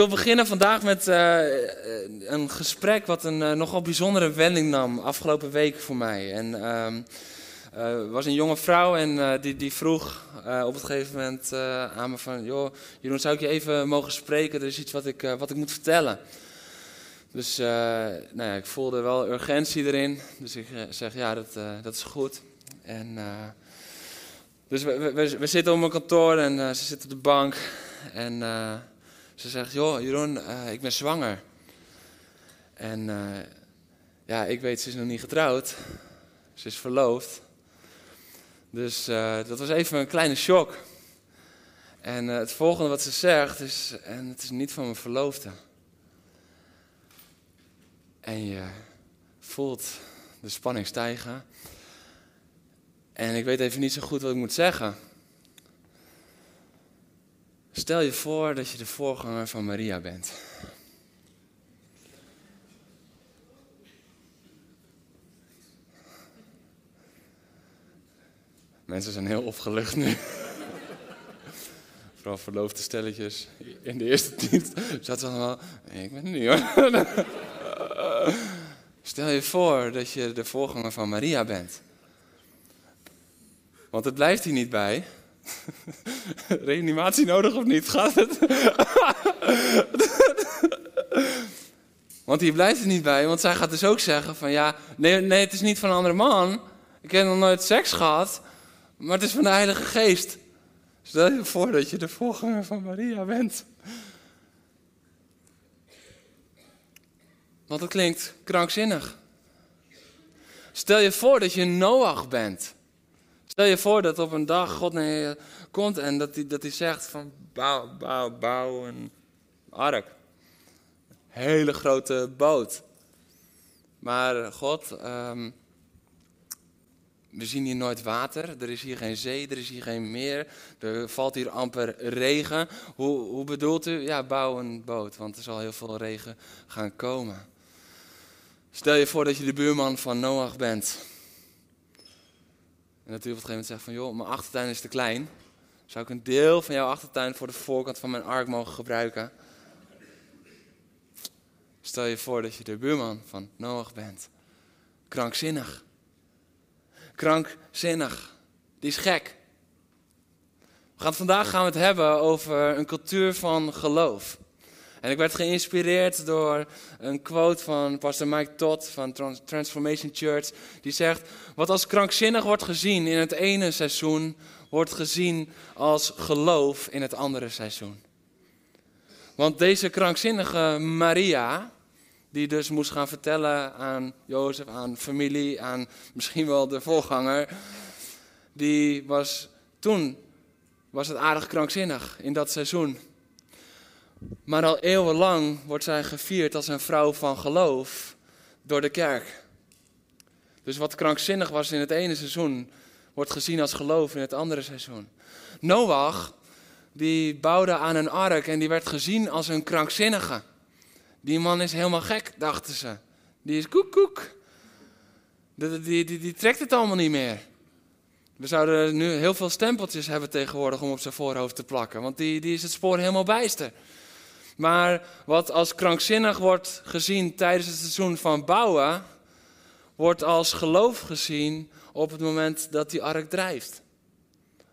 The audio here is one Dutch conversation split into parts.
Wil beginnen vandaag met eh, een gesprek wat een eh, nogal bijzondere wending nam afgelopen week voor mij. En ehm, eh, er was een jonge vrouw en die, die vroeg op het gegeven moment aan me van... joh, Jeroen, zou ik je even mogen spreken? Er is iets wat ik, wat ik moet vertellen. Dus nou ja, ik voelde wel urgentie erin. Dus ik zeg, ja, dat, dat is goed. En... dus we, we, we, zitten op mijn kantoor en ze zit op de bank. En ze zegt, joh Jeroen, uh, ik ben zwanger. En uh, ja, ik weet, ze is nog niet getrouwd. Ze is verloofd. Dus uh, dat was even een kleine shock. En het volgende wat ze zegt is, en het is niet van mijn verloofde. En je voelt de spanning stijgen. En ik weet even niet zo goed wat ik moet zeggen. Stel je voor dat je de voorganger van Maria bent. Mensen zijn heel opgelucht nu. Vooral verloofde stelletjes. In de eerste dienst zaten ze allemaal... Ik ben er niet hoor. Stel je voor dat je de voorganger van Maria bent. Want het blijft hier niet bij. Reanimatie nodig of niet? Gaat het? want hier blijft het niet bij, want zij gaat dus ook zeggen van ja, nee, nee, het is niet van een andere man. Ik heb nog nooit seks gehad, maar het is van de Heilige Geest. Stel je voor dat je de voorganger van Maria bent. Want dat klinkt krankzinnig. Stel je voor dat je Noach bent. Stel je voor dat op een dag God naar je komt en dat hij, dat hij zegt van bouw, bouw, bouw een ark. Hele grote boot. Maar God, um, we zien hier nooit water, er is hier geen zee, er is hier geen meer, er valt hier amper regen. Hoe, hoe bedoelt u? Ja, bouw een boot, want er zal heel veel regen gaan komen. Stel je voor dat je de buurman van Noach bent. En dat u op een gegeven moment zegt van, joh, mijn achtertuin is te klein. Zou ik een deel van jouw achtertuin voor de voorkant van mijn ark mogen gebruiken? Stel je voor dat je de buurman van Noach bent. Krankzinnig. Krankzinnig. Die is gek. We gaan vandaag gaan we het hebben over een cultuur van geloof. En ik werd geïnspireerd door een quote van pastor Mike Todd van Transformation Church. Die zegt, wat als krankzinnig wordt gezien in het ene seizoen, wordt gezien als geloof in het andere seizoen. Want deze krankzinnige Maria, die dus moest gaan vertellen aan Jozef, aan familie, aan misschien wel de voorganger, die was toen was het aardig krankzinnig in dat seizoen. Maar al eeuwenlang wordt zij gevierd als een vrouw van geloof door de kerk. Dus wat krankzinnig was in het ene seizoen, wordt gezien als geloof in het andere seizoen. Noach, die bouwde aan een ark en die werd gezien als een krankzinnige. Die man is helemaal gek, dachten ze. Die is koek koek. Die, die, die, die trekt het allemaal niet meer. We zouden nu heel veel stempeltjes hebben tegenwoordig om op zijn voorhoofd te plakken. Want die, die is het spoor helemaal bijster. Maar wat als krankzinnig wordt gezien tijdens het seizoen van bouwen, wordt als geloof gezien op het moment dat die ark drijft.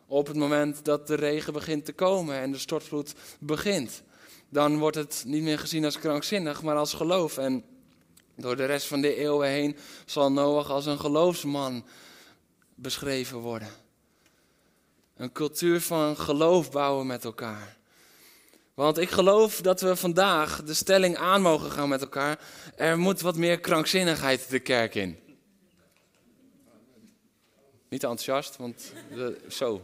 Op het moment dat de regen begint te komen en de stortvloed begint. Dan wordt het niet meer gezien als krankzinnig, maar als geloof. En door de rest van de eeuwen heen zal Noach als een geloofsman beschreven worden. Een cultuur van geloof bouwen met elkaar. Want ik geloof dat we vandaag de stelling aan mogen gaan met elkaar. Er moet wat meer krankzinnigheid de kerk in. Niet enthousiast, want zo.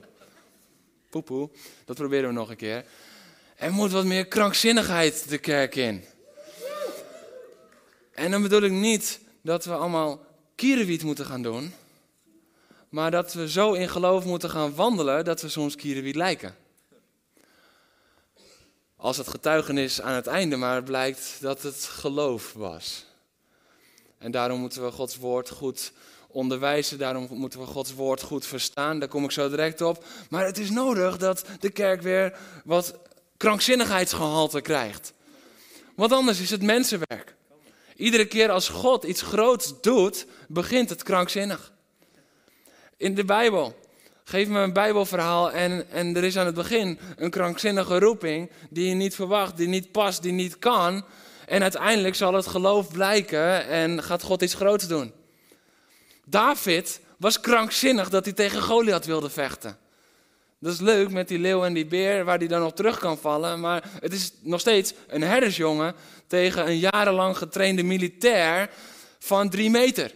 Poepoe, dat proberen we nog een keer. Er moet wat meer krankzinnigheid de kerk in. En dan bedoel ik niet dat we allemaal kierenwiet moeten gaan doen, maar dat we zo in geloof moeten gaan wandelen dat we soms kierenwiet lijken. Als het getuigenis aan het einde maar blijkt dat het geloof was. En daarom moeten we Gods woord goed onderwijzen, daarom moeten we Gods woord goed verstaan. Daar kom ik zo direct op. Maar het is nodig dat de kerk weer wat krankzinnigheidsgehalte krijgt. Want anders is het mensenwerk. Iedere keer als God iets groots doet, begint het krankzinnig. In de Bijbel. Geef me een Bijbelverhaal en, en er is aan het begin een krankzinnige roeping die je niet verwacht, die niet past, die niet kan. En uiteindelijk zal het geloof blijken en gaat God iets groots doen. David was krankzinnig dat hij tegen Goliath wilde vechten. Dat is leuk met die leeuw en die beer waar hij dan op terug kan vallen. Maar het is nog steeds een herdersjongen tegen een jarenlang getrainde militair van drie meter.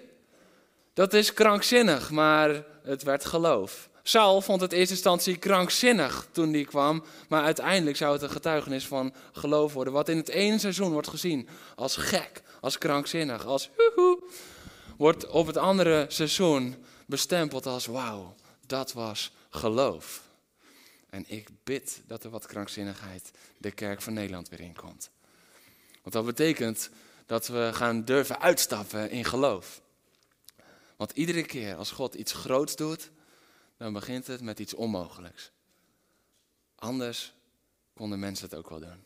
Dat is krankzinnig, maar het werd geloof. Saul vond het in eerste instantie krankzinnig toen die kwam, maar uiteindelijk zou het een getuigenis van geloof worden. Wat in het ene seizoen wordt gezien als gek, als krankzinnig, als huhu, wordt op het andere seizoen bestempeld als wauw, dat was geloof. En ik bid dat er wat krankzinnigheid de kerk van Nederland weer inkomt. Want dat betekent dat we gaan durven uitstappen in geloof. Want iedere keer als God iets groots doet, dan begint het met iets onmogelijks. Anders konden mensen het ook wel doen.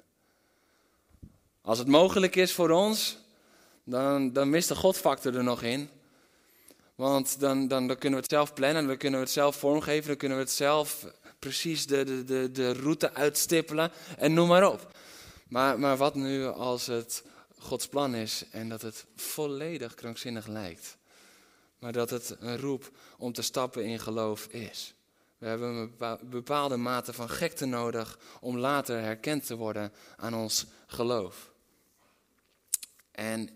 Als het mogelijk is voor ons, dan, dan mist de Godfactor er nog in. Want dan, dan, dan kunnen we het zelf plannen, dan kunnen we het zelf vormgeven, dan kunnen we het zelf precies de, de, de, de route uitstippelen en noem maar op. Maar, maar wat nu als het Gods plan is en dat het volledig krankzinnig lijkt? Maar dat het een roep om te stappen in geloof is. We hebben een bepaalde mate van gekte nodig om later herkend te worden aan ons geloof. En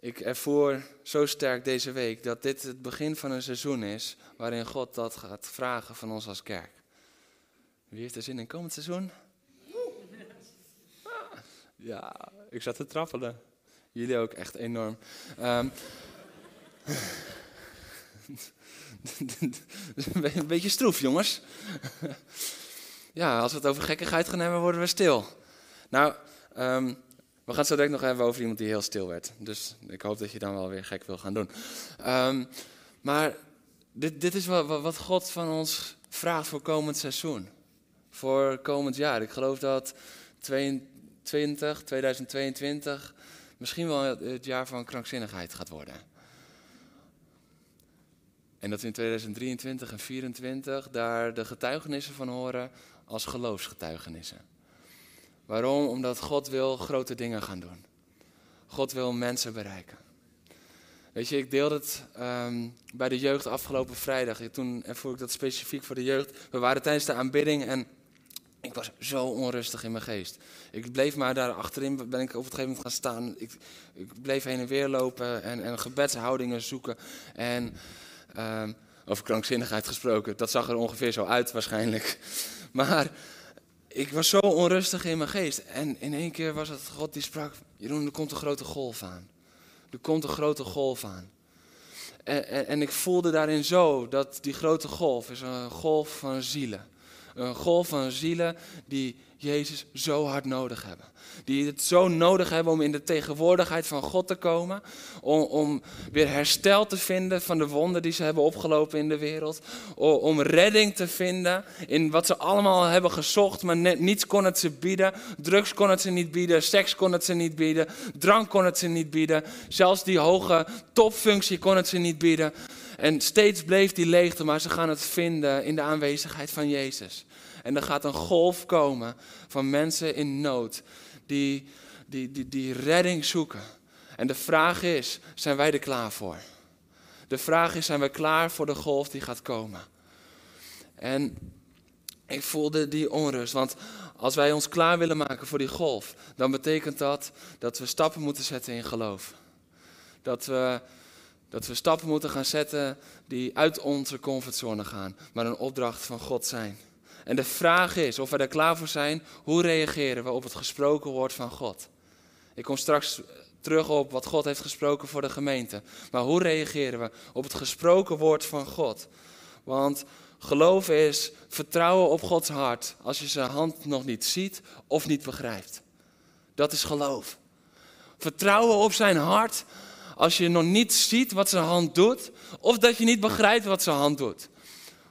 ik ervoer zo sterk deze week dat dit het begin van een seizoen is waarin God dat gaat vragen van ons als kerk. Wie heeft er zin in komend seizoen? Ja, ik zat te trappelen. Jullie ook echt enorm. Um, een beetje stroef, jongens. ja, als we het over gekkigheid gaan hebben, worden we stil. Nou, um, we gaan het zo direct nog hebben over iemand die heel stil werd. Dus ik hoop dat je dan wel weer gek wil gaan doen. Um, maar dit, dit is wat, wat God van ons vraagt voor komend seizoen. Voor komend jaar. Ik geloof dat 2020, 2022 misschien wel het jaar van krankzinnigheid gaat worden. En dat we in 2023 en 2024 daar de getuigenissen van horen als geloofsgetuigenissen. Waarom? Omdat God wil grote dingen gaan doen. God wil mensen bereiken. Weet je, ik deelde het ehm, bij de jeugd afgelopen vrijdag. Toen ervoer ik dat specifiek voor de jeugd. We waren tijdens de aanbidding en ik was zo onrustig in mijn geest. Ik bleef maar daar achterin, ben ik op het gegeven moment gaan staan. Ik, ik bleef heen en weer lopen en, en gebedshoudingen zoeken. En um, over krankzinnigheid gesproken, dat zag er ongeveer zo uit waarschijnlijk. Maar ik was zo onrustig in mijn geest. En in één keer was het God die sprak: Jeroen, er komt een grote golf aan. Er komt een grote golf aan. En, en, ik voelde daarin zo dat die grote golf is een golf van zielen. Een golf van zielen die Jezus zo hard nodig hebben. Die het zo nodig hebben om in de tegenwoordigheid van God te komen. Om, om weer herstel te vinden van de wonden die ze hebben opgelopen in de wereld. Om redding te vinden in wat ze allemaal hebben gezocht, maar net, niets kon het ze bieden. Drugs kon het ze niet bieden, seks kon het ze niet bieden, drank kon het ze niet bieden. Zelfs die hoge topfunctie kon het ze niet bieden. En steeds bleef die leegte, maar ze gaan het vinden in de aanwezigheid van Jezus. En er gaat een golf komen van mensen in nood die, die, die, die redding zoeken. En de vraag is, zijn wij er klaar voor? De vraag is, zijn we klaar voor de golf die gaat komen? En ik voelde die onrust, want als wij ons klaar willen maken voor die golf, dan betekent dat dat we stappen moeten zetten in geloof. Dat we, dat we stappen moeten gaan zetten die uit onze comfortzone gaan, maar een opdracht van God zijn. En de vraag is of we er klaar voor zijn, hoe reageren we op het gesproken woord van God? Ik kom straks terug op wat God heeft gesproken voor de gemeente. Maar hoe reageren we op het gesproken woord van God? Want geloof is vertrouwen op Gods hart als je zijn hand nog niet ziet of niet begrijpt. Dat is geloof. Vertrouwen op zijn hart als je nog niet ziet wat zijn hand doet of dat je niet begrijpt wat zijn hand doet.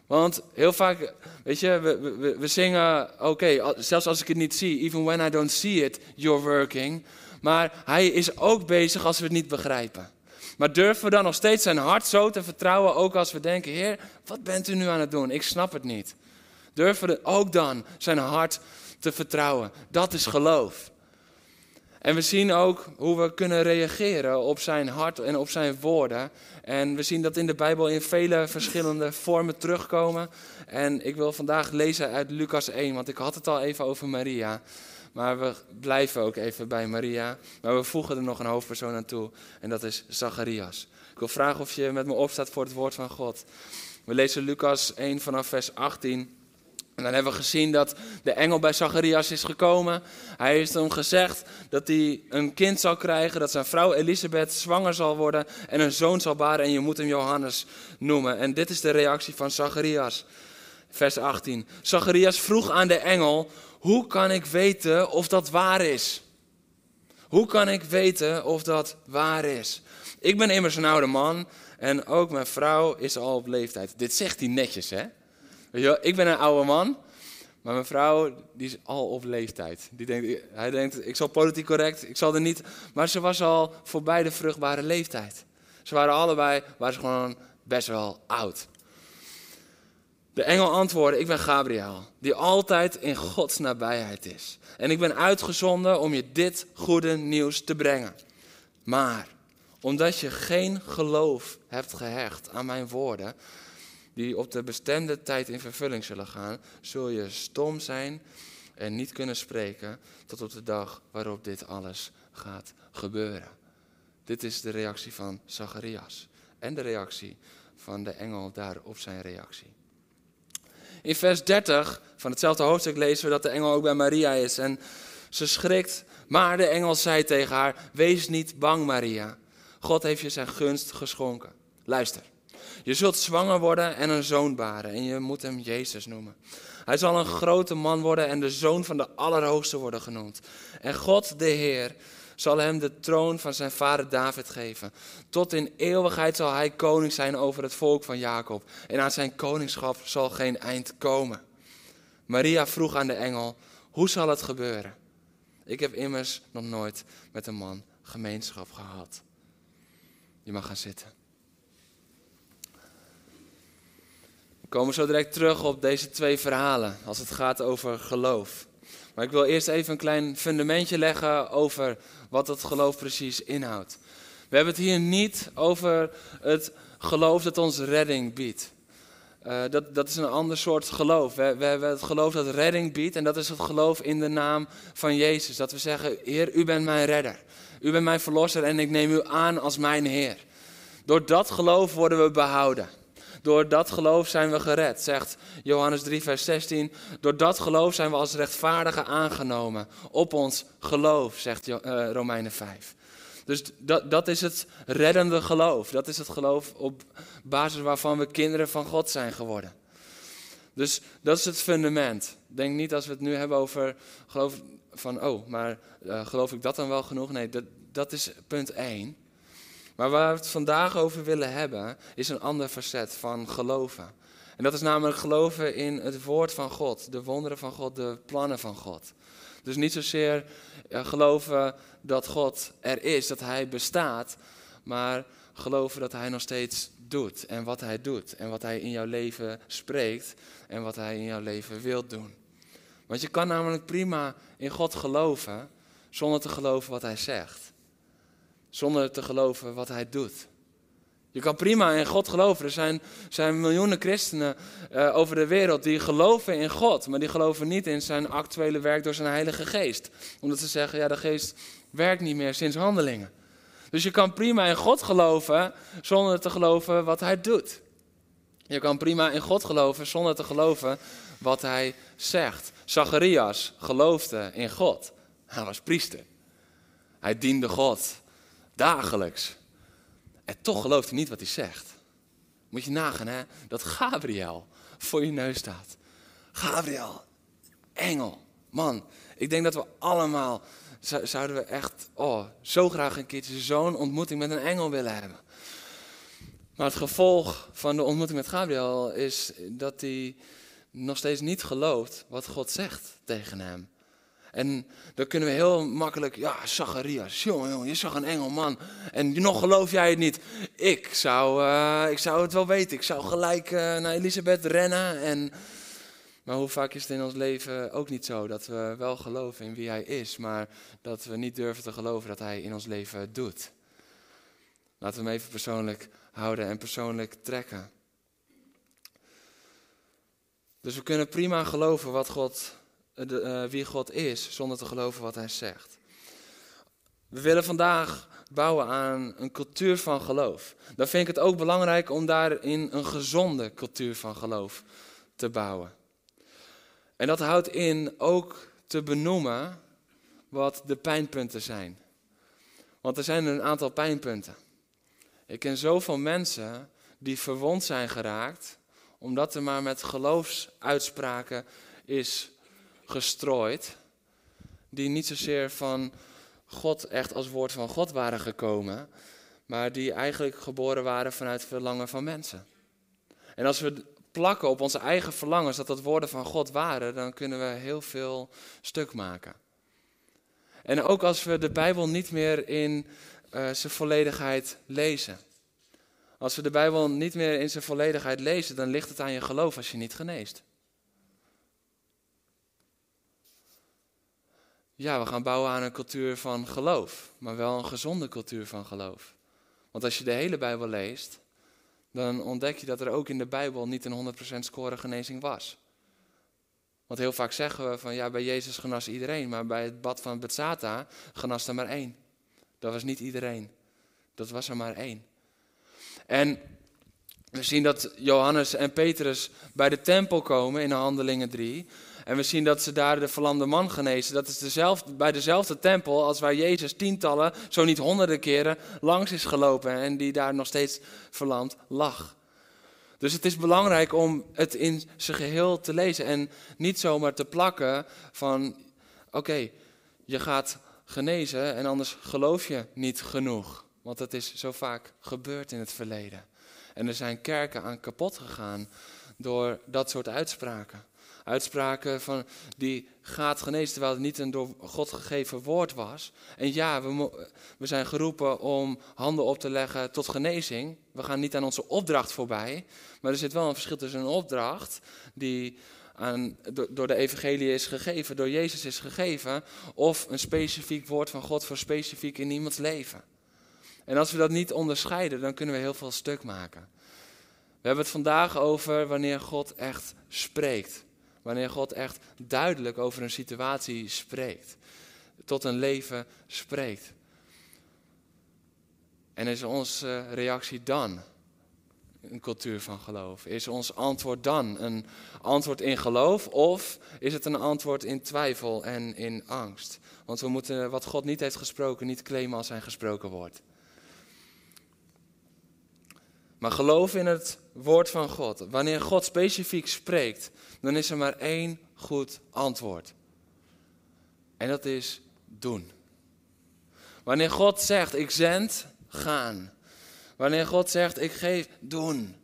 Want heel vaak, weet je, we, we, we zingen, oké, zelfs als ik het niet zie, even when I don't see it, you're working. Maar hij is ook bezig als we het niet begrijpen. Maar durven we dan nog steeds zijn hart zo te vertrouwen, ook als we denken, Heer, wat bent u nu aan het doen? Ik snap het niet. Durven we ook dan zijn hart te vertrouwen? Dat is geloof. En we zien ook hoe we kunnen reageren op zijn hart en op zijn woorden. En we zien dat in de Bijbel in vele verschillende vormen terugkomen. En ik wil vandaag lezen uit Lucas 1, want ik had het al even over Maria. Maar we blijven ook even bij Maria. Maar we voegen er nog een hoofdpersoon aan toe. En dat is Zacharias. Ik wil vragen of je met me opstaat voor het woord van God. We lezen Lucas 1 vanaf vers 18. En dan hebben we gezien dat de engel bij Zacharias is gekomen. Hij heeft hem gezegd dat hij een kind zal krijgen, dat zijn vrouw Elisabeth zwanger zal worden en een zoon zal baren en je moet hem Johannes noemen. En dit is de reactie van Zacharias. Vers 18. Zacharias vroeg aan de engel, hoe kan ik weten of dat waar is? Hoe kan ik weten of dat waar is? Ik ben immers een oude man en ook mijn vrouw is al op leeftijd. Dit zegt hij netjes, hè? Weet je ik ben een oude man, maar mijn vrouw die is al op leeftijd. Die denkt, hij denkt, ik zal politiek correct, ik zal er niet... Maar ze was al voorbij de vruchtbare leeftijd. Ze waren allebei, waren ze gewoon best wel oud. De engel antwoordde, ik ben Gabriel, die altijd in Gods nabijheid is. En ik ben uitgezonden om je dit goede nieuws te brengen. Maar omdat je geen geloof hebt gehecht aan mijn woorden, die op de bestemde tijd in vervulling zullen gaan, zul je stom zijn en niet kunnen spreken tot op de dag waarop dit alles gaat gebeuren. Dit is de reactie van Zacharias en de reactie van de engel daar op zijn reactie. In vers 30 van hetzelfde hoofdstuk lezen we dat de engel ook bij Maria is en ze schrikt, maar de engel zei tegen haar: Wees niet bang, Maria. God heeft je zijn gunst geschonken. Luister. Je zult zwanger worden en een zoon baren en je moet hem Jezus noemen. Hij zal een grote man worden en de zoon van de Allerhoogste worden genoemd. En God, de Heer, zal hem de troon van zijn vader David geven. Tot in eeuwigheid zal hij koning zijn over het volk van Jacob. En aan zijn koningschap zal geen eind komen. Maria vroeg aan de engel, hoe zal het gebeuren? Ik heb immers nog nooit met een man gemeenschap gehad. Je mag gaan zitten. We komen zo direct terug op deze twee verhalen als het gaat over geloof. Maar ik wil eerst even een klein fundamentje leggen over wat dat geloof precies inhoudt. We hebben het hier niet over het geloof dat ons redding biedt. Uh, dat, dat is een ander soort geloof. We, hebben het geloof dat redding biedt en dat is het geloof in de naam van Jezus. Dat we zeggen, Heer, u bent mijn redder. U bent mijn verlosser en ik neem u aan als mijn Heer. Door dat geloof worden we behouden. Door dat geloof zijn we gered, zegt Johannes 3, vers 16. Door dat geloof zijn we als rechtvaardigen aangenomen. Op ons geloof, zegt uh, Romeinen 5. Dus dat, dat is het reddende geloof. Dat is het geloof op basis waarvan we kinderen van God zijn geworden. Dus dat is het fundament. Denk niet als we het nu hebben over geloof van, oh, maar uh, geloof ik dat dan wel genoeg? Nee, dat, dat is punt 1. Maar waar we het vandaag over willen hebben, is een ander facet van geloven. En dat is namelijk geloven in het woord van God, de wonderen van God, de plannen van God. Dus niet zozeer geloven dat God er is, dat Hij bestaat, maar geloven dat Hij nog steeds doet en wat Hij doet en wat Hij in jouw leven spreekt en wat Hij in jouw leven wil doen. Want je kan namelijk prima in God geloven zonder te geloven wat Hij zegt zonder te geloven wat hij doet. Je kan prima in God geloven. Er zijn, zijn miljoenen christenen uh, over de wereld die geloven in God, maar die geloven niet in zijn actuele werk door zijn Heilige Geest. Omdat ze zeggen, ja, de Geest werkt niet meer sinds handelingen. Dus je kan prima in God geloven zonder te geloven wat hij doet. Je kan prima in God geloven zonder te geloven wat hij zegt. Zacharias geloofde in God. Hij was priester. Hij diende God. Dagelijks. En toch gelooft hij niet wat hij zegt. Moet je nagaan, hè? Dat Gabriel voor je neus staat. Gabriel, engel, man. Ik denk dat we allemaal, zouden we echt, oh, zo graag een keertje zo'n ontmoeting met een engel willen hebben. Maar het gevolg van de ontmoeting met Gabriel is dat hij nog steeds niet gelooft wat God zegt tegen hem. En dan kunnen we heel makkelijk, ja, Zacharias, jongen, jongen, je zag een engel, man. En nog geloof jij het niet. Ik zou, uh, ik zou het wel weten. Ik zou gelijk uh, naar Elisabeth rennen. En... Maar hoe vaak is het in ons leven ook niet zo dat we wel geloven in wie hij is, maar dat we niet durven te geloven dat hij in ons leven doet. Laten we hem even persoonlijk houden en persoonlijk trekken. Dus we kunnen prima geloven wat God uh, wie God is, zonder te geloven wat Hij zegt. We willen vandaag bouwen aan een cultuur van geloof. Dan vind ik het ook belangrijk om daarin een gezonde cultuur van geloof te bouwen. En dat houdt in ook te benoemen wat de pijnpunten zijn. Want er zijn een aantal pijnpunten. Ik ken zoveel mensen die verwond zijn geraakt, omdat er maar met geloofsuitspraken is gestrooid, die niet zozeer van God echt als woord van God waren gekomen, maar die eigenlijk geboren waren vanuit verlangen van mensen. En als we plakken op onze eigen verlangens dat dat woorden van God waren, dan kunnen we heel veel stuk maken. En ook als we de Bijbel niet meer in uh, zijn volledigheid lezen. Als we de Bijbel niet meer in zijn volledigheid lezen, dan ligt het aan je geloof als je niet geneest. Ja, we gaan bouwen aan een cultuur van geloof, maar wel een gezonde cultuur van geloof. Want als je de hele Bijbel leest, dan ontdek je dat er ook in de Bijbel niet een 100% score genezing was. Want heel vaak zeggen we van ja, bij Jezus genas iedereen, maar bij het bad van Bethsata genas er maar één. Dat was niet iedereen. Dat was er maar één. En we zien dat Johannes en Petrus bij de tempel komen in Handelingen 3. En we zien dat ze daar de verlamde man genezen. Dat is dezelfde, bij dezelfde tempel als waar Jezus tientallen, zo niet honderden keren, langs is gelopen. En die daar nog steeds verlamd lag. Dus het is belangrijk om het in zijn geheel te lezen. En niet zomaar te plakken van, oké, je gaat genezen en anders geloof je niet genoeg. Want dat is zo vaak gebeurd in het verleden. En er zijn kerken aan kapot gegaan door dat soort uitspraken. Uitspraken van die gaat genezen terwijl het niet een door God gegeven woord was. En ja, we, we zijn geroepen om handen op te leggen tot genezing. We gaan niet aan onze opdracht voorbij. Maar er zit wel een verschil tussen een opdracht die aan, door de evangelie is gegeven, door Jezus is gegeven, of een specifiek woord van God voor specifiek in iemands leven. En als we dat niet onderscheiden, dan kunnen we heel veel stuk maken. We hebben het vandaag over wanneer God echt spreekt. Wanneer God echt duidelijk over een situatie spreekt. Tot een leven spreekt. En is onze reactie dan een cultuur van geloof? Is ons antwoord dan een antwoord in geloof of is het een antwoord in twijfel en in angst? Want we moeten wat God niet heeft gesproken niet claimen als zijn gesproken woord. Maar geloof in het woord van God. Wanneer God specifiek spreekt, dan is er maar één goed antwoord. En dat is doen. Wanneer God zegt, ik zend, gaan. Wanneer God zegt, ik geef, doen.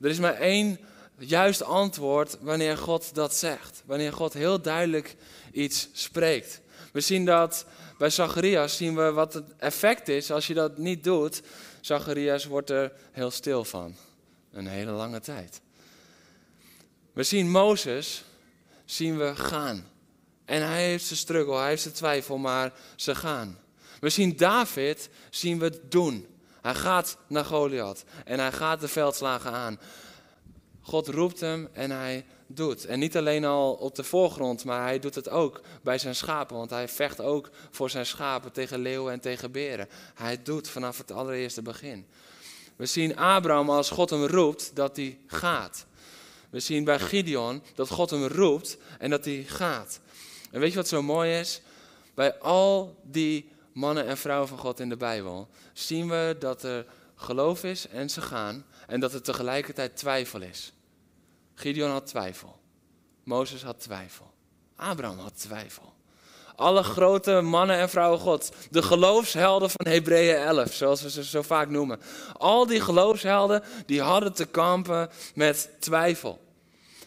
Er is maar één juist antwoord wanneer God dat zegt. Wanneer God heel duidelijk iets spreekt. We zien dat bij Zacharias, zien we wat het effect is als je dat niet doet. Zacharias wordt er heel stil van. Een hele lange tijd. We zien Mozes, zien we gaan. En hij heeft zijn struggle, hij heeft zijn twijfel, maar ze gaan. We zien David, zien we het doen. Hij gaat naar Goliath en hij gaat de veldslagen aan. God roept hem en hij doet. En niet alleen al op de voorgrond, maar hij doet het ook bij zijn schapen. Want hij vecht ook voor zijn schapen tegen leeuwen en tegen beren. Hij doet vanaf het allereerste begin. We zien Abraham als God hem roept dat hij gaat. We zien bij Gideon dat God hem roept en dat hij gaat. En weet je wat zo mooi is? Bij al die mannen en vrouwen van God in de Bijbel, zien we dat er geloof is en ze gaan en dat er tegelijkertijd twijfel is. Gideon had twijfel. Mozes had twijfel. Abraham had twijfel. Alle grote mannen en vrouwen God. De geloofshelden van Hebreeën 11, zoals we ze zo vaak noemen. Al die geloofshelden, die hadden te kampen met twijfel.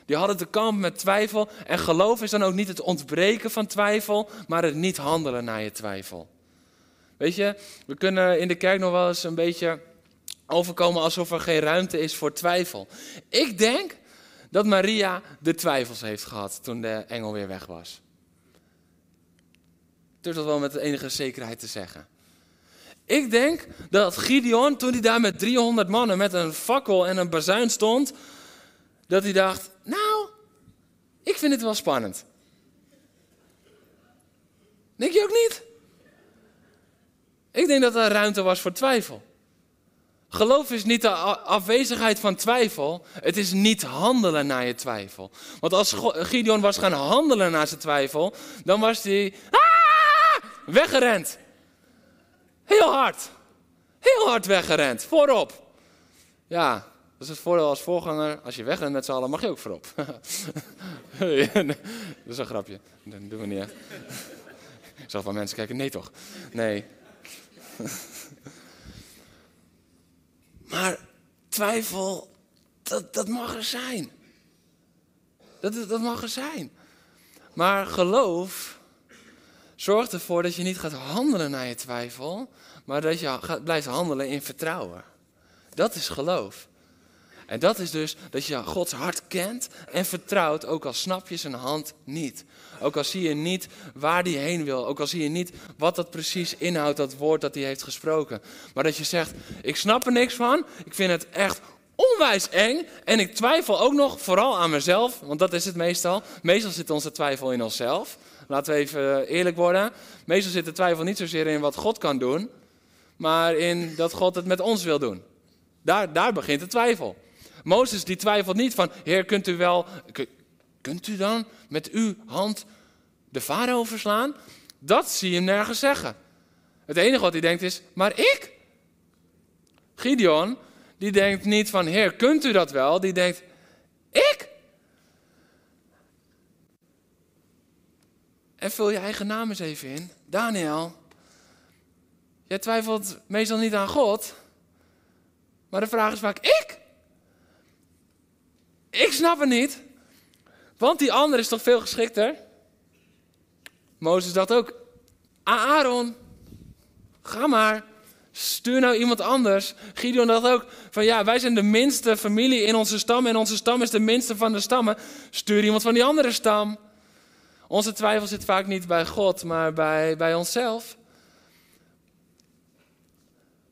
Die hadden te kampen met twijfel. En geloof is dan ook niet het ontbreken van twijfel, maar het niet handelen naar je twijfel. Weet je, we kunnen in de kerk nog wel eens een beetje overkomen alsof er geen ruimte is voor twijfel. Ik denk dat Maria de twijfels heeft gehad toen de engel weer weg was. Ik durf dat wel met enige zekerheid te zeggen. Ik denk dat Gideon, toen hij daar met 300 mannen met een fakkel en een bazuin stond, dat hij dacht, nou, ik vind het wel spannend. Denk je ook niet? Ik denk dat er ruimte was voor twijfel. Geloof is niet de afwezigheid van twijfel, het is niet handelen naar je twijfel. Want als Gideon was gaan handelen naar zijn twijfel, dan was hij ah, weggerend. Heel hard. Heel hard weggerend, voorop. Ja, dat is het voordeel als voorganger. Als je wegrent met z'n allen, mag je ook voorop. dat is een grapje. Dat doen we niet echt. Ik mensen kijken, nee toch? Nee. Maar twijfel, dat, dat mag er zijn. Dat, dat mag er zijn. Maar geloof zorgt ervoor dat je niet gaat handelen naar je twijfel, maar dat je blijft handelen in vertrouwen. Dat is geloof. En dat is dus dat je Gods hart kent en vertrouwt, ook al snap je zijn hand niet. Ook al zie je niet waar hij heen wil. Ook al zie je niet wat dat precies inhoudt, dat woord dat hij heeft gesproken. Maar dat je zegt, ik snap er niks van. Ik vind het echt onwijs eng. En ik twijfel ook nog vooral aan mezelf. Want dat is het meestal. Meestal zit onze twijfel in onszelf. Laten we even eerlijk worden. Meestal zit de twijfel niet zozeer in wat God kan doen. Maar in dat God het met ons wil doen. Daar, daar begint de twijfel. Mozes die twijfelt niet van, Heer, kunt u wel, kunt u dan met uw hand de farao verslaan? Dat zie je nergens zeggen. Het enige wat hij denkt is, maar ik? Gideon, die denkt niet van, Heer, kunt u dat wel? Die denkt, ik? En vul je eigen naam eens even in. Daniel, jij twijfelt meestal niet aan God. Maar de vraag is vaak, ik? Ik snap het niet. Want die ander is toch veel geschikter? Mozes dacht ook, Aaron, ga maar. Stuur nou iemand anders. Gideon dacht ook van ja, wij zijn de minste familie in onze stam en onze stam is de minste van de stammen. Stuur iemand van die andere stam. Onze twijfel zit vaak niet bij God, maar bij, bij onszelf.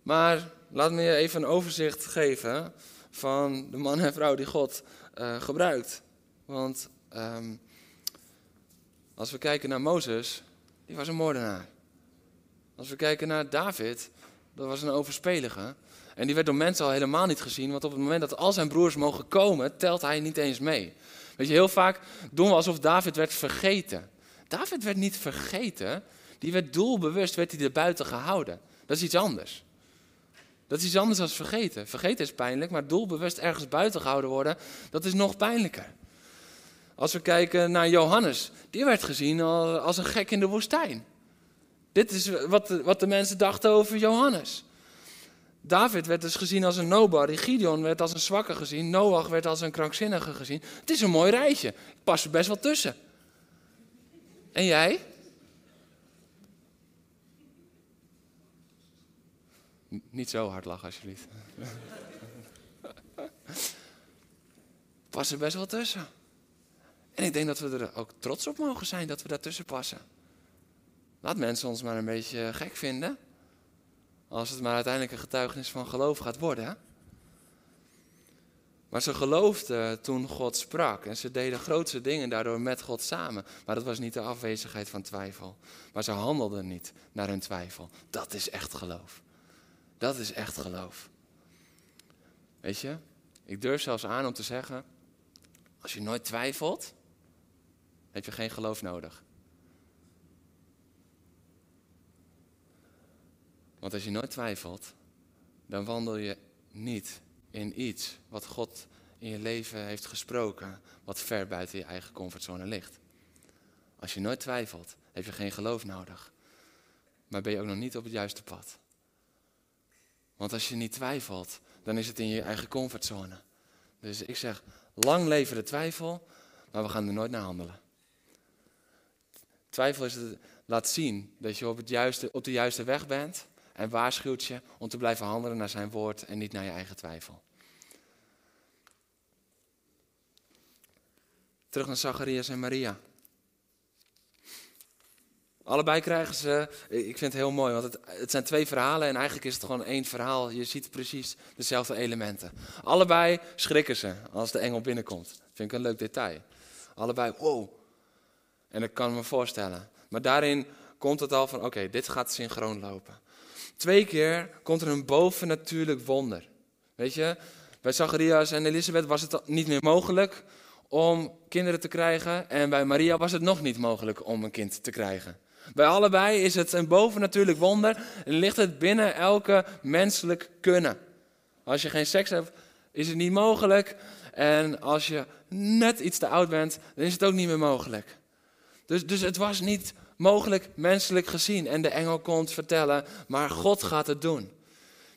Maar laat me je even een overzicht geven van de man en vrouw die God uh, gebruikt. Want ehm, als we kijken naar Mozes, die was een moordenaar. Als we kijken naar David, dat was een overspelige. En die werd door mensen al helemaal niet gezien, want op het moment dat al zijn broers mogen komen, telt hij niet eens mee. Weet je, heel vaak doen we alsof David werd vergeten. David werd niet vergeten, die werd doelbewust, werd hij er buiten gehouden. Dat is iets anders. Dat is iets anders dan vergeten. Vergeten is pijnlijk, maar doelbewust ergens buiten gehouden worden, dat is nog pijnlijker. Als we kijken naar Johannes, die werd gezien als een gek in de woestijn. Dit is wat de, wat de mensen dachten over Johannes. David werd dus gezien als een nobody, Gideon werd als een zwakke gezien, Noach werd als een krankzinnige gezien. Het is een mooi rijtje. Ik pas er best wel tussen. En jij? Niet zo hard lachen, alsjeblieft. Pas er best wel tussen. En ik denk dat we er ook trots op mogen zijn dat we daartussen passen. Laat mensen ons maar een beetje gek vinden. Als het maar uiteindelijk een getuigenis van geloof gaat worden. Maar ze geloofden toen God sprak en ze deden grootste dingen daardoor met God samen. Maar dat was niet de afwezigheid van twijfel. Maar ze handelden niet naar hun twijfel. Dat is echt geloof. Dat is echt geloof. Weet je, ik durf zelfs aan om te zeggen, als je nooit twijfelt, heb je geen geloof nodig. Want als je nooit twijfelt, dan wandel je niet in iets wat God in je leven heeft gesproken, wat ver buiten je eigen comfortzone ligt. Als je nooit twijfelt, heb je geen geloof nodig. Maar ben je ook nog niet op het juiste pad. Want als je niet twijfelt, dan is het in je eigen comfortzone. Dus ik zeg, lang leven de twijfel, maar we gaan er nooit naar handelen. Twijfel is het, laat zien dat je op, het juiste, op de juiste weg bent en waarschuwt je om te blijven handelen naar zijn woord en niet naar je eigen twijfel. Terug naar Zacharias en Maria. Allebei krijgen ze, ik vind het heel mooi, want het, het, zijn twee verhalen en eigenlijk is het gewoon één verhaal. Je ziet precies dezelfde elementen. Allebei schrikken ze als de engel binnenkomt. Dat vind ik een leuk detail. Allebei, wow. En ik kan me voorstellen. Maar daarin komt het al van, oké, dit gaat synchroon lopen. Twee keer komt er een bovennatuurlijk wonder. Weet je, bij Zacharias en Elisabeth was het niet meer mogelijk om kinderen te krijgen. En bij Maria was het nog niet mogelijk om een kind te krijgen. Bij allebei is het een bovennatuurlijk wonder en ligt het binnen elke menselijk kunnen. Als je geen seks hebt, is het niet mogelijk. En als je net iets te oud bent, dan is het ook niet meer mogelijk. Dus, dus het was niet mogelijk menselijk gezien. En de engel komt vertellen, maar God gaat het doen.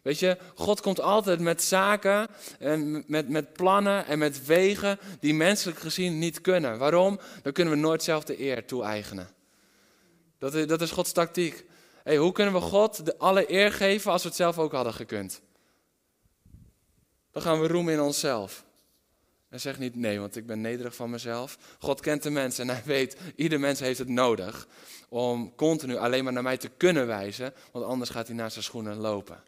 Weet je, God komt altijd met zaken en met, met plannen en met wegen die menselijk gezien niet kunnen. Waarom? Dan kunnen we nooit zelf de eer toe-eigenen. Dat is, dat is Gods tactiek. Hey, hoe kunnen we God de alle eer geven als we het zelf ook hadden gekund? Dan gaan we roemen in onszelf. En zeg niet nee, want ik ben nederig van mezelf. God kent de mens en hij weet, ieder mens heeft het nodig om continu alleen maar naar mij te kunnen wijzen, want anders gaat hij naar zijn schoenen lopen.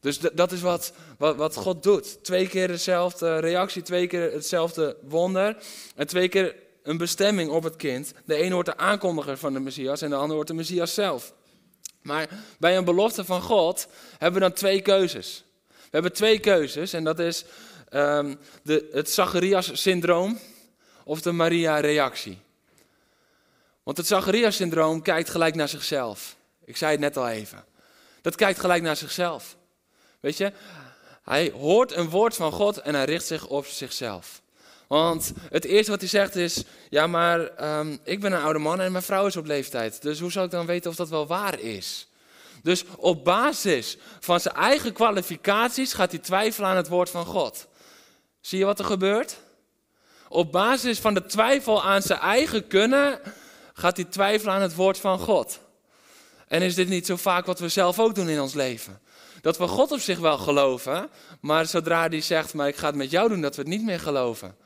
Dus dat is wat, wat, wat God doet. Twee keer dezelfde reactie, twee keer hetzelfde wonder en twee keer een bestemming op het kind. De ene wordt de aankondiger van de Messias en de andere wordt de Messias zelf. Maar bij een belofte van God hebben we dan twee keuzes. We hebben twee keuzes en dat is um, de, het Zacharias-syndroom of de Maria-reactie. Want het Zacharias-syndroom kijkt gelijk naar zichzelf. Ik zei het net al even. Dat kijkt gelijk naar zichzelf. Weet je, hij hoort een woord van God en hij richt zich op zichzelf. Want het eerste wat hij zegt is: Ja, maar um, ik ben een oude man en mijn vrouw is op leeftijd. Dus hoe zou ik dan weten of dat wel waar is? Dus op basis van zijn eigen kwalificaties gaat hij twijfelen aan het woord van God. Zie je wat er gebeurt? Op basis van de twijfel aan zijn eigen kunnen gaat hij twijfelen aan het woord van God. En is dit niet zo vaak wat we zelf ook doen in ons leven? Dat we God op zich wel geloven, maar zodra hij zegt, maar ik ga het met jou doen, dat we het niet meer geloven.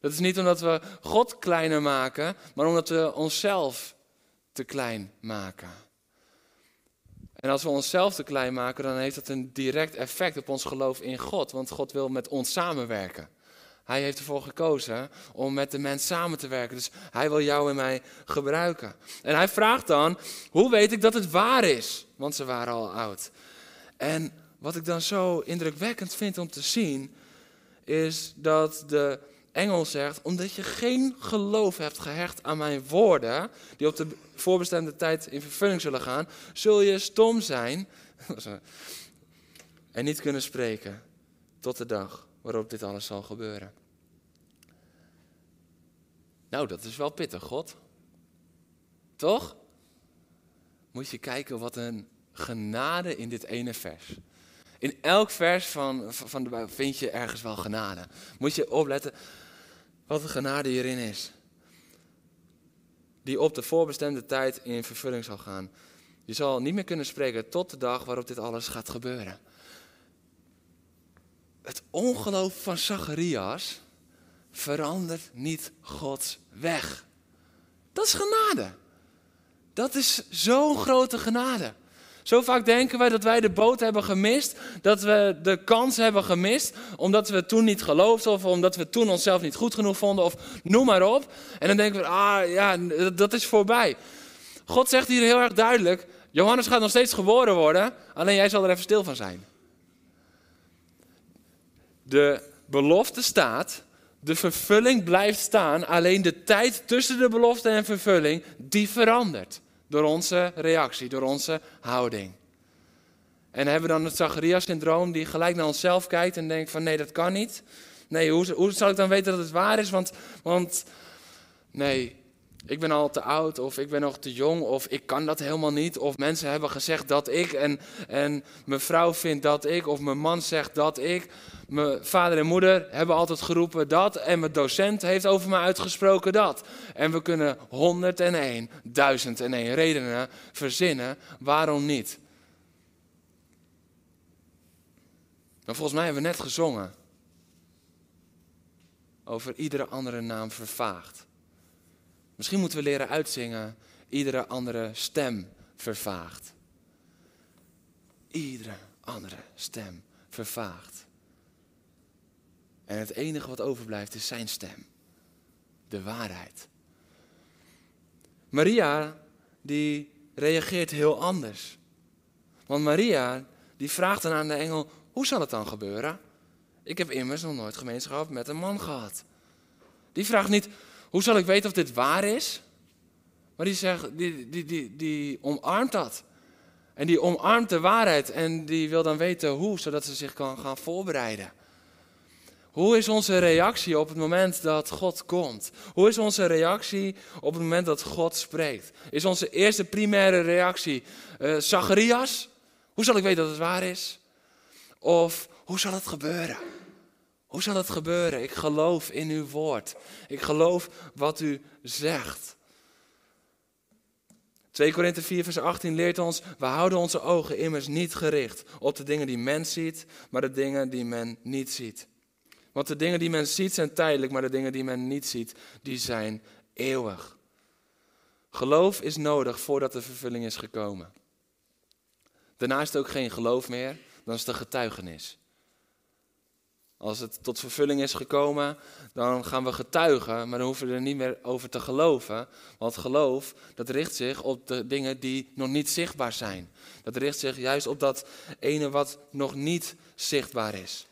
Dat is niet omdat we God kleiner maken, maar omdat we onszelf te klein maken. En als we onszelf te klein maken, dan heeft dat een direct effect op ons geloof in God, want God wil met ons samenwerken. Hij heeft ervoor gekozen om met de mens samen te werken. Dus hij wil jou en mij gebruiken. En hij vraagt dan: hoe weet ik dat het waar is? Want ze waren al oud. En wat ik dan zo indrukwekkend vind om te zien, is dat de engel zegt: omdat je geen geloof hebt gehecht aan mijn woorden, die op de voorbestemde tijd in vervulling zullen gaan, zul je stom zijn en niet kunnen spreken tot de dag waarop dit alles zal gebeuren. Nou, dat is wel pittig, God. Toch? Moet je kijken wat een genade in dit ene vers. In elk vers van, van de Bijbel vind je ergens wel genade. Moet je opletten wat een genade hierin is. Die op de voorbestemde tijd in vervulling zal gaan. Je zal niet meer kunnen spreken tot de dag waarop dit alles gaat gebeuren. Het ongeloof van Zacharias verandert niet Gods weg. Dat is genade. Dat is zo'n grote genade. Zo vaak denken wij dat wij de boot hebben gemist, dat we de kans hebben gemist, omdat we toen niet geloofden of omdat we toen onszelf niet goed genoeg vonden of noem maar op. En dan denken we, ah ja, dat is voorbij. God zegt hier heel erg duidelijk, Johannes gaat nog steeds geboren worden, alleen jij zal er even stil van zijn. De belofte staat, de vervulling blijft staan, alleen de tijd tussen de belofte en vervulling, die verandert. Door onze reactie, door onze houding. En hebben we dan het Zacharias-syndroom die gelijk naar onszelf kijkt en denkt van nee, dat kan niet. Nee, hoe, hoe zal ik dan weten dat het waar is? Want, want nee, ik ben al te oud of ik ben nog te jong of ik kan dat helemaal niet. Of mensen hebben gezegd dat ik en, en mijn vrouw vindt dat ik of mijn man zegt dat ik. Mijn vader en moeder hebben altijd geroepen dat en mijn docent heeft over me uitgesproken dat. En we kunnen 101, 1001 redenen verzinnen waarom niet. Maar volgens mij hebben we net gezongen over iedere andere naam vervaagd. Misschien moeten we leren uitzingen, iedere andere stem vervaagt. Iedere andere stem vervaagt. En het enige wat overblijft is zijn stem. De waarheid. Maria, die reageert heel anders. Want Maria, die vraagt dan aan de engel, hoe zal het dan gebeuren? Ik heb immers nog nooit gemeenschap met een man gehad. Die vraagt niet, hoe zal ik weten of dit waar is? Maar die, zegt, die, die, die, die omarmt dat. En die omarmt de waarheid en die wil dan weten hoe, zodat ze zich kan gaan voorbereiden. Hoe is onze reactie op het moment dat God komt? Hoe is onze reactie op het moment dat God spreekt? Is onze eerste primaire reactie uh, Zacharias? Hoe zal ik weten dat het waar is? Of hoe zal het gebeuren? Hoe zal het gebeuren? Ik geloof in uw woord. Ik geloof wat u zegt. 2 Korinthe 4, vers 18 leert ons: we houden onze ogen immers niet gericht op de dingen die men ziet, maar de dingen die men niet ziet. Want de dingen die men ziet zijn tijdelijk, maar de dingen die men niet ziet, die zijn eeuwig. Geloof is nodig voordat de vervulling is gekomen. Daarna is ook geen geloof meer, dan is het een getuigenis. Als het tot vervulling is gekomen, dan gaan we getuigen, maar dan hoeven we er niet meer over te geloven. Want geloof, dat richt zich op de dingen die nog niet zichtbaar zijn. Dat richt zich juist op dat ene wat nog niet zichtbaar is.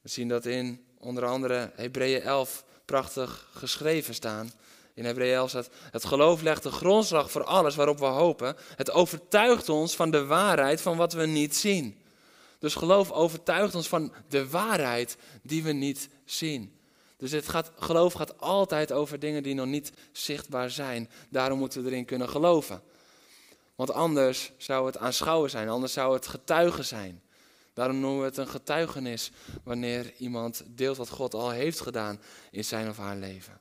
We zien dat in onder andere Hebreeën 11 prachtig geschreven staan. In Hebreeën 11 staat, het geloof legt de grondslag voor alles waarop we hopen. Het overtuigt ons van de waarheid van wat we niet zien. Dus geloof overtuigt ons van de waarheid die we niet zien. Dus het gaat, geloof gaat altijd over dingen die nog niet zichtbaar zijn. Daarom moeten we erin kunnen geloven. Want anders zou het aanschouwen zijn, anders zou het getuigen zijn. Daarom noemen we het een getuigenis wanneer iemand deelt wat God al heeft gedaan in zijn of haar leven.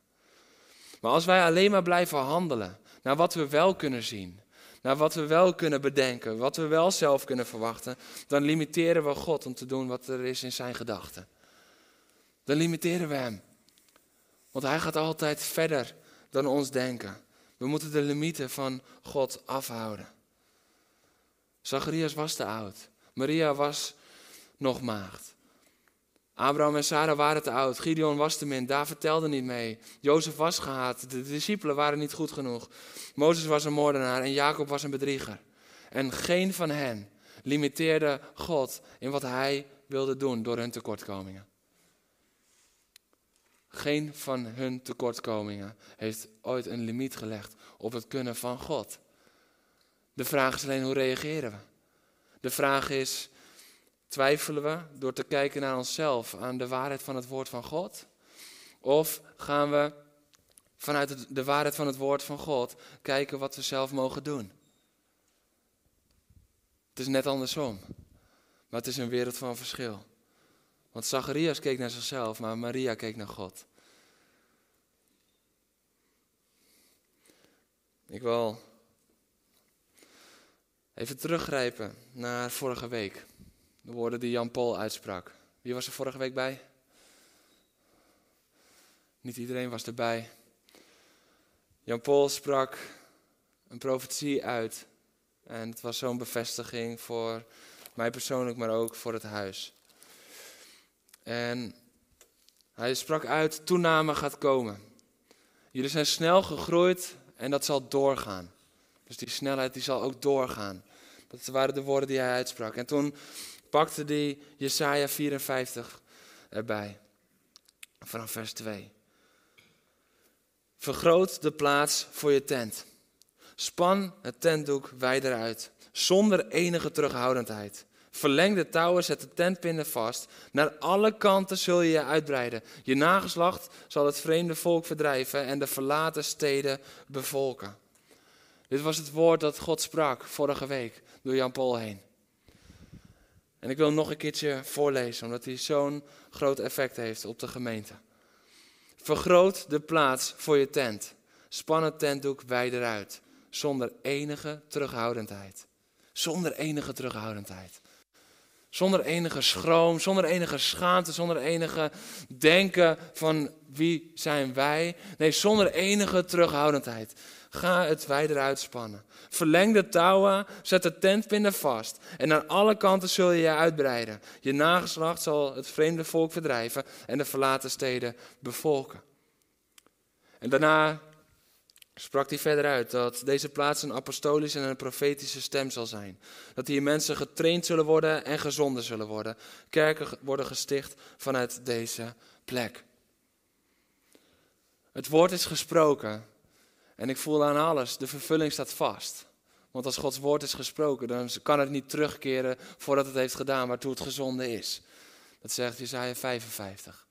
Maar als wij alleen maar blijven handelen naar wat we wel kunnen zien, naar wat we wel kunnen bedenken, wat we wel zelf kunnen verwachten, dan limiteren we God om te doen wat er is in zijn gedachten. Dan limiteren we Hem. Want Hij gaat altijd verder dan ons denken. We moeten de limieten van God afhouden. Zacharias was te oud. Maria was nog maagd. Abraham en Sarah waren te oud. Gideon was te min. Daar vertelde niet mee. Jozef was gehaat. De discipelen waren niet goed genoeg. Mozes was een moordenaar en Jacob was een bedrieger. En geen van hen limiteerde God in wat hij wilde doen door hun tekortkomingen. Geen van hun tekortkomingen heeft ooit een limiet gelegd op het kunnen van God. De vraag is alleen hoe reageren we? De vraag is, Twijfelen we door te kijken naar onszelf, aan de waarheid van het woord van God? Of gaan we vanuit de waarheid van het woord van God kijken wat we zelf mogen doen? Het is net andersom, maar het is een wereld van verschil. Want Zacharias keek naar zichzelf, maar Maria keek naar God. Ik wil even teruggrijpen naar vorige week. De woorden die Jan Paul uitsprak. Wie was er vorige week bij? Niet iedereen was erbij. Jan Paul sprak een profetie uit. En het was zo'n bevestiging voor mij persoonlijk, maar ook voor het huis. En hij sprak uit, toename gaat komen. Jullie zijn snel gegroeid en dat zal doorgaan. Dus die snelheid die zal ook doorgaan. Dat waren de woorden die hij uitsprak. En toen pakte die Jesaja 54 erbij. Vanaf vers 2. Vergroot de plaats voor je tent. Span het tentdoek wijder uit, zonder enige terughoudendheid. Verleng de touwen, zet de tentpinnen vast. Naar alle kanten zul je je uitbreiden. Je nageslacht zal het vreemde volk verdrijven en de verlaten steden bevolken. Dit was het woord dat God sprak vorige week door Jan Paul heen. En ik wil nog een keertje voorlezen, omdat hij zo'n groot effect heeft op de gemeente. Vergroot de plaats voor je tent. Span het tentdoek wijder uit, zonder enige terughoudendheid. Zonder enige terughoudendheid. Zonder enige schroom, zonder enige schaamte, zonder enige denken van wie zijn wij. Nee, zonder enige terughoudendheid. Ga het wijder uitspannen. Verleng de touwen, zet de tentpinnen vast. En aan alle kanten zul je je uitbreiden. Je nageslacht zal het vreemde volk verdrijven en de verlaten steden bevolken. En daarna sprak hij verder uit dat deze plaats een apostolische en een profetische stem zal zijn. Dat hier mensen getraind zullen worden en gezonden zullen worden. Kerken worden gesticht vanuit deze plek. Het woord is gesproken en ik voel aan alles, de vervulling staat vast. Want als Gods woord is gesproken, dan kan het niet terugkeren voordat het heeft gedaan waartoe het gezonde is. Dat zegt Jesaja 55.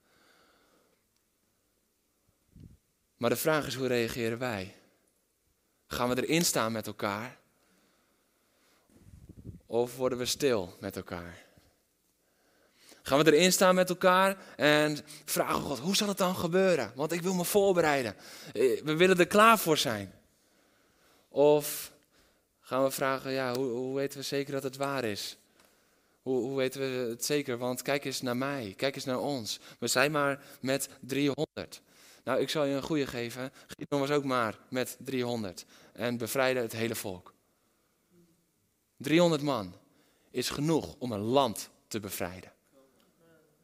Maar de vraag is, hoe reageren wij? Gaan we erin staan met elkaar? Of worden we stil met elkaar? Gaan we erin staan met elkaar en vragen God, hoe zal het dan gebeuren? Want ik wil me voorbereiden. Eh, we willen er klaar voor zijn. Of gaan we vragen, ja, hoe, hoe weten we zeker dat het waar is? Hoe, hoe, weten we het zeker? Want kijk eens naar mij, kijk eens naar ons. We zijn maar met 300. Nou, ik zal je een goede geven. Gideon was ook maar met 300 en bevrijdde het hele volk. 300 man is genoeg om een land te bevrijden.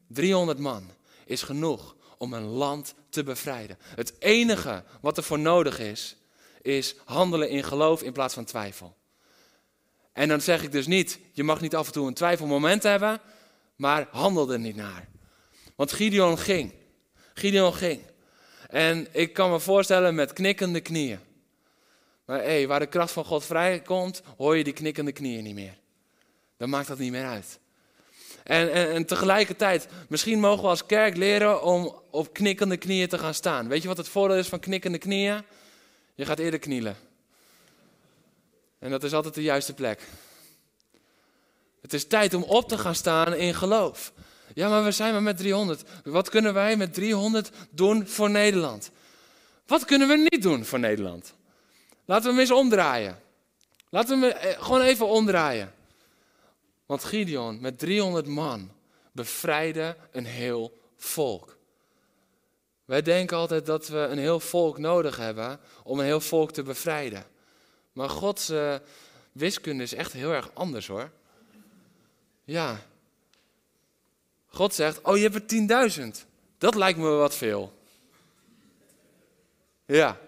300 man is genoeg om een land te bevrijden. Het enige wat er voor nodig is, is handelen in geloof in plaats van twijfel. En dan zeg ik dus niet, je mag niet af en toe een twijfelmoment hebben, maar handel er niet naar. Want Gideon ging. Gideon ging. En ik kan me voorstellen met knikkende knieën. Maar hey, waar de kracht van God vrijkomt, hoor je die knikkende knieën niet meer. Dan maakt dat niet meer uit. En, en, en, tegelijkertijd, misschien mogen we als kerk leren om op knikkende knieën te gaan staan. Weet je wat het voordeel is van knikkende knieën? Je gaat eerder knielen. En dat is altijd de juiste plek. Het is tijd om op te gaan staan in geloof. Ja, maar we zijn maar met 300. Wat kunnen wij met 300 doen voor Nederland? Wat kunnen we niet doen voor Nederland? Laten we hem eens omdraaien. Laten we hem eh, gewoon even omdraaien. Want Gideon met 300 man bevrijdde een heel volk. Wij denken altijd dat we een heel volk nodig hebben om een heel volk te bevrijden. Maar Gods uh, wiskunde is echt heel erg anders hoor. Ja. God zegt, oh je hebt er 10.000. Dat lijkt me wat veel. Ja.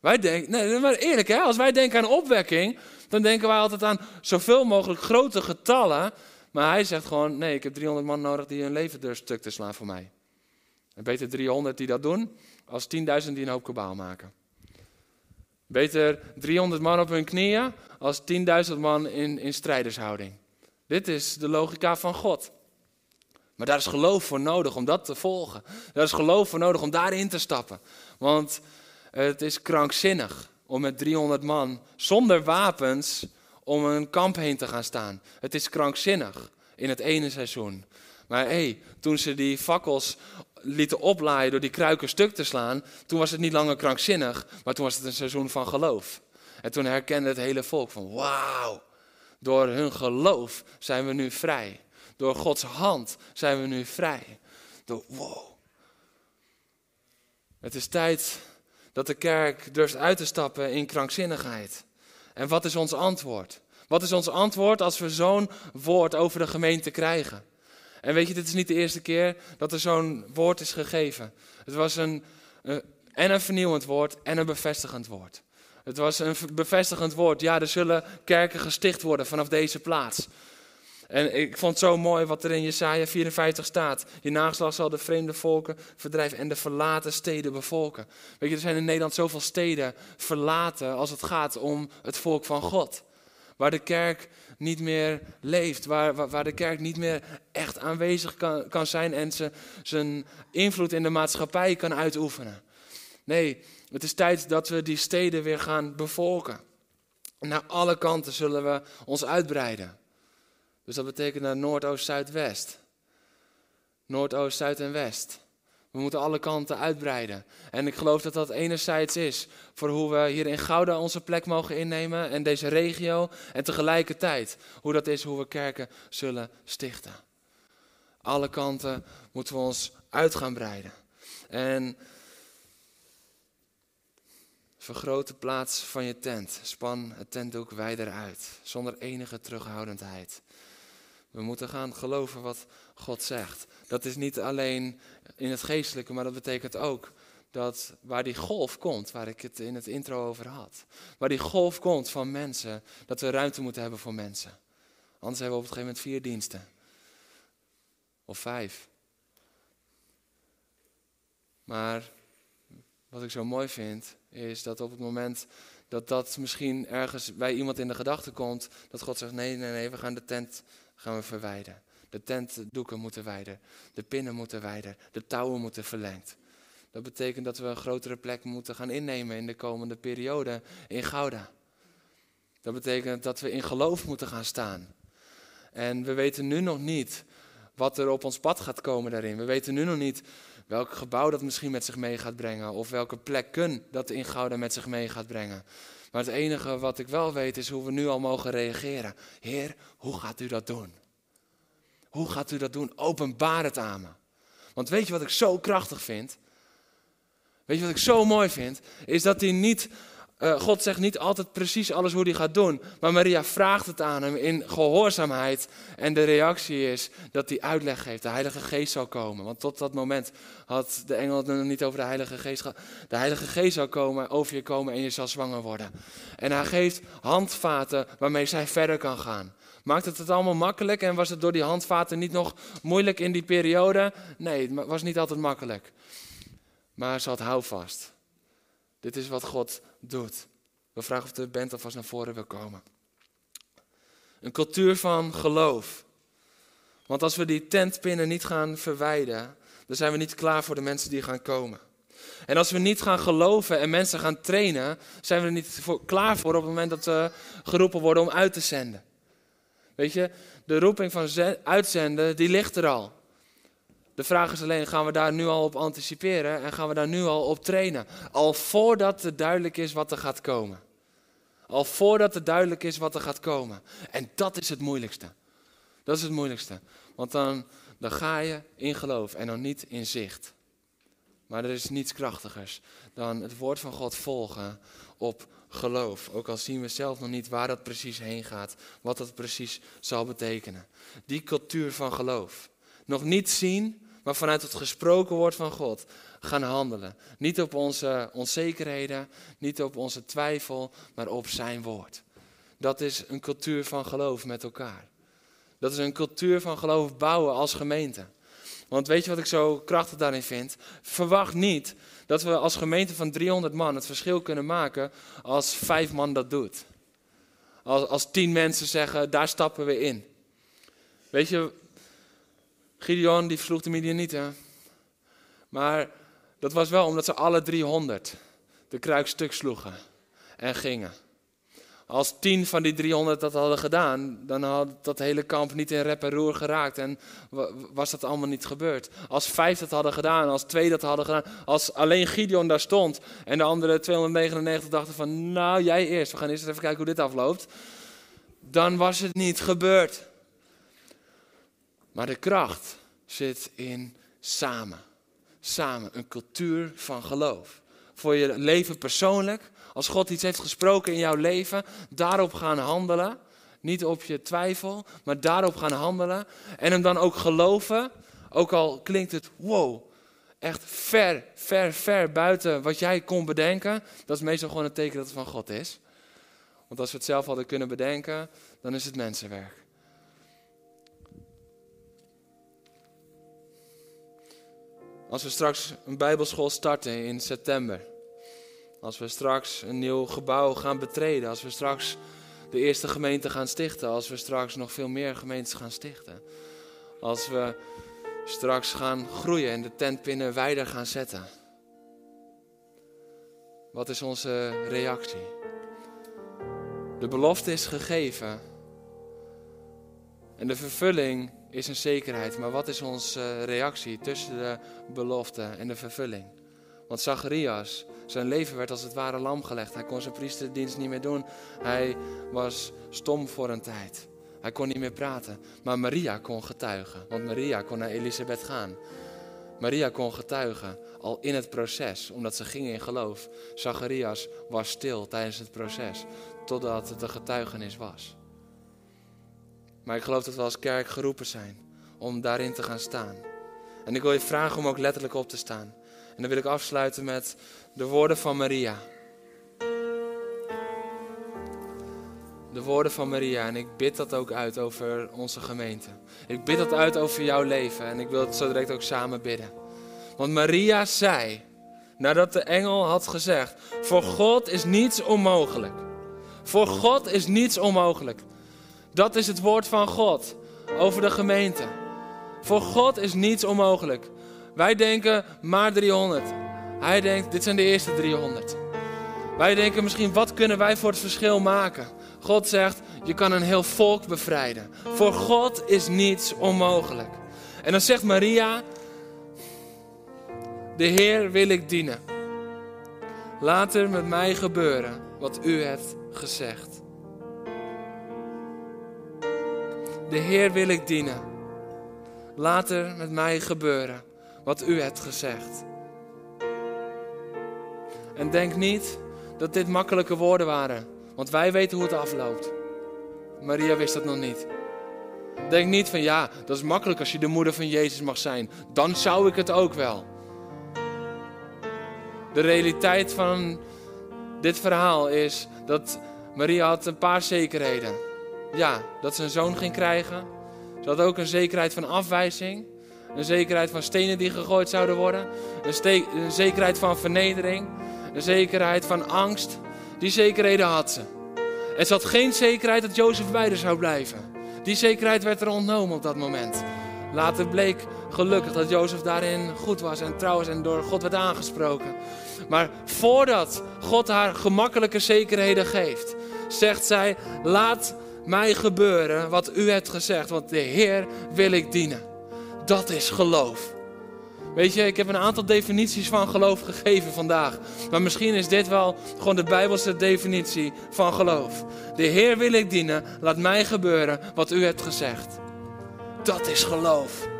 Wij denken, nee, maar eerlijk hè, als wij denken aan opwekking, dan denken wij altijd aan zoveel mogelijk grote getallen. Maar hij zegt gewoon, nee, ik heb 300 man nodig die hun leven door stuk te slaan voor mij. En beter 300 die dat doen, als 10.000 die een hoop kabaal maken. Beter 300 man op hun knieën, als 10.000 man in, in strijdershouding. Dit is de logica van God. Maar daar is geloof voor nodig om dat te volgen. Daar is geloof voor nodig om daarin te stappen. Want het is krankzinnig om met 300 man zonder wapens om een kamp heen te gaan staan. Het is krankzinnig in het ene seizoen. Maar hé, hey, toen ze die fakkels lieten oplaaien door die kruiken stuk te slaan, toen was het niet langer krankzinnig, maar toen was het een seizoen van geloof. En toen herkende het hele volk van wauw, door hun geloof zijn we nu vrij. Door Gods hand zijn we nu vrij. Door wow. Het is tijd dat de kerk durft uit te stappen in krankzinnigheid. En wat is ons antwoord? Wat is ons antwoord als we zo'n woord over de gemeente krijgen? En weet je, dit is niet de eerste keer dat er zo'n woord is gegeven. Het was een, een, en een vernieuwend woord en een bevestigend woord. Het was een bevestigend woord. Ja, er zullen kerken gesticht worden vanaf deze plaats. En ik vond het zo mooi wat er in Jesaja 54 staat. Je nageslag zal de vreemde volken verdrijven en de verlaten steden bevolken. Weet je, er zijn in Nederland zoveel steden verlaten als het gaat om het volk van God. Waar de kerk niet meer leeft, waar, waar, waar de kerk niet meer echt aanwezig kan, kan zijn en ze, zijn invloed in de maatschappij kan uitoefenen. Nee, het is tijd dat we die steden weer gaan bevolken. Naar alle kanten zullen we ons uitbreiden. Dus dat betekent naar Noordoost, Zuidwest. Noordoost, Zuid en West. We moeten alle kanten uitbreiden. En ik geloof dat dat enerzijds is voor hoe we hier in Gouda onze plek mogen innemen en deze regio. En tegelijkertijd hoe dat is hoe we kerken zullen stichten. Alle kanten moeten we ons uit gaan breiden. En vergroot de plaats van je tent. Span het tentdoek wijder uit, zonder enige terughoudendheid. We moeten gaan geloven wat God zegt. Dat is niet alleen in het geestelijke, maar dat betekent ook dat waar die golf komt, waar ik het in het intro over had, waar die golf komt van mensen, dat we ruimte moeten hebben voor mensen. Anders hebben we op een gegeven moment vier diensten. Of vijf. Maar wat ik zo mooi vind, is dat op het moment dat dat misschien ergens bij iemand in de gedachten komt, dat God zegt: nee, nee, nee, we gaan de tent gaan we verwijderen. De tentdoeken moeten wijden, de pinnen moeten wijden, de touwen moeten verlengd. Dat betekent dat we een grotere plek moeten gaan innemen in de komende periode in Gouda. Dat betekent dat we in geloof moeten gaan staan. En we weten nu nog niet wat er op ons pad gaat komen daarin. We weten nu nog niet welk gebouw dat misschien met zich mee gaat brengen. Of welke plekken dat in Gouda met zich mee gaat brengen. Maar het enige wat ik wel weet is hoe we nu al mogen reageren. Heer, hoe gaat u dat doen? Hoe gaat u dat doen? Openbaar het aan me. Want weet je wat ik zo krachtig vind? Weet je wat ik zo mooi vind? Is dat hij niet, uh, God zegt niet altijd precies alles hoe hij gaat doen. Maar Maria vraagt het aan hem in gehoorzaamheid. En de reactie is dat hij uitleg geeft. De Heilige Geest zal komen. Want tot dat moment had de engel het nog niet over de Heilige Geest gehad. De Heilige Geest zal komen, over je komen en je zal zwanger worden. En hij geeft handvaten waarmee zij verder kan gaan. Maakt het het allemaal makkelijk en was het door die handvaten niet nog moeilijk in die periode? Nee, het was niet altijd makkelijk. Maar ze had houvast. Dit is wat God doet. We vragen of de band alvast naar voren wil komen. Een cultuur van geloof. Want als we die tentpinnen niet gaan verwijden, dan zijn we niet klaar voor de mensen die gaan komen. En als we niet gaan geloven en mensen gaan trainen, zijn we er niet klaar voor op het moment dat we geroepen worden om uit te zenden. Weet je, de roeping van uitzenden, die ligt er al. De vraag is alleen, gaan we daar nu al op anticiperen en gaan we daar nu al op trainen? Al voordat het duidelijk is wat er gaat komen. Al voordat het duidelijk is wat er gaat komen. En dat is het moeilijkste. Dat is het moeilijkste. Want dan, dan ga je in geloof en dan niet in zicht. Maar er is niets krachtigers dan het woord van God volgen op geloof. Ook al zien we zelf nog niet waar dat precies heen gaat, wat dat precies zal betekenen. Die cultuur van geloof. Nog niet zien, maar vanuit het gesproken woord van God gaan handelen. Niet op onze onzekerheden, niet op onze twijfel, maar op zijn woord. Dat is een cultuur van geloof met elkaar. Dat is een cultuur van geloof bouwen als gemeente. Want weet je wat ik zo krachtig daarin vind? Verwacht niet dat we als gemeente van 300 man het verschil kunnen maken als vijf man dat doet. Als, als tien mensen zeggen, daar stappen we in. Weet je, Gideon die vroeg de Midianieten. Maar dat was wel omdat ze alle 300 de kruik stuk sloegen en gingen. Als tien van die 300 dat hadden gedaan, dan had dat hele kamp niet in rep en roer geraakt en was dat allemaal niet gebeurd. Als vijf dat hadden gedaan, als twee dat hadden gedaan, als alleen Gideon daar stond en de andere 299 dachten van, nou jij eerst, we gaan eerst even kijken hoe dit afloopt, dan was het niet gebeurd. Maar de kracht zit in samen. Samen, een cultuur van geloof. Voor je leven persoonlijk, als God iets heeft gesproken in jouw leven, daarop gaan handelen. Niet op je twijfel, maar daarop gaan handelen. En hem dan ook geloven. Ook al klinkt het wow, echt ver, ver, ver buiten wat jij kon bedenken. Dat is meestal gewoon een teken dat het van God is. Want als we het zelf hadden kunnen bedenken, dan is het mensenwerk. Als we straks een Bijbelschool starten in september. Als we straks een nieuw gebouw gaan betreden. Als we straks de eerste gemeente gaan stichten. Als we straks nog veel meer gemeentes gaan stichten. Als we straks gaan groeien en de tentpinnen wijder gaan zetten. Wat is onze reactie? De belofte is gegeven. En de vervulling is een zekerheid. Maar wat is onze reactie tussen de belofte en de vervulling? Want Zacharias, zijn leven werd als het ware lam gelegd. Hij kon zijn priesterdienst niet meer doen. Hij was stom voor een tijd. Hij kon niet meer praten. Maar Maria kon getuigen. Want Maria kon naar Elisabeth gaan. Maria kon getuigen al in het proces, omdat ze ging in geloof. Zacharias was stil tijdens het proces, totdat het een getuigenis was. Maar ik geloof dat we als kerk geroepen zijn om daarin te gaan staan. En ik wil je vragen om ook letterlijk op te staan. En dan wil ik afsluiten met de woorden van Maria. De woorden van Maria. En ik bid dat ook uit over onze gemeente. Ik bid dat uit over jouw leven. En ik wil het zo direct ook samen bidden. Want Maria zei, nadat de engel had gezegd: Voor God is niets onmogelijk. Voor God is niets onmogelijk. Dat is het woord van God over de gemeente. Voor God is niets onmogelijk. Wij denken maar 300. Hij denkt, dit zijn de eerste 300. Wij denken misschien, wat kunnen wij voor het verschil maken? God zegt, je kan een heel volk bevrijden. Voor God is niets onmogelijk. En dan zegt Maria, de Heer wil ik dienen. Laat er met mij gebeuren wat u hebt gezegd. De Heer wil ik dienen. Laat er met mij gebeuren wat u hebt gezegd. En denk niet dat dit makkelijke woorden waren, want wij weten hoe het afloopt. Maria wist dat nog niet. Denk niet van ja, dat is makkelijk als je de moeder van Jezus mag zijn. Dan zou ik het ook wel. De realiteit van dit verhaal is dat Maria had een paar zekerheden. Ja, dat ze een zoon ging krijgen. Ze had ook een zekerheid van afwijzing. Een zekerheid van stenen die gegooid zouden worden. Een, zekerheid van vernedering. Een zekerheid van angst. Die zekerheden had ze. En ze had geen zekerheid dat Jozef bij haar zou blijven. Die zekerheid werd er ontnomen op dat moment. Later bleek gelukkig dat Jozef daarin goed was en trouw was en door God werd aangesproken. Maar voordat God haar gemakkelijke zekerheden geeft, zegt zij: Laat mij gebeuren wat u hebt gezegd, want de Heer wil ik dienen. Dat is geloof. Weet je, ik heb een aantal definities van geloof gegeven vandaag. Maar misschien is dit wel gewoon de Bijbelse definitie van geloof. De Heer wil ik dienen, laat mij gebeuren wat u hebt gezegd. Dat is geloof.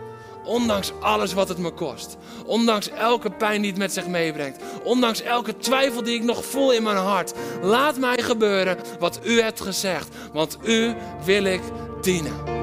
Ondanks alles wat het me kost. Ondanks elke pijn die het met zich meebrengt. Ondanks elke twijfel die ik nog voel in mijn hart. Laat mij gebeuren wat u hebt gezegd. Want u wil ik dienen.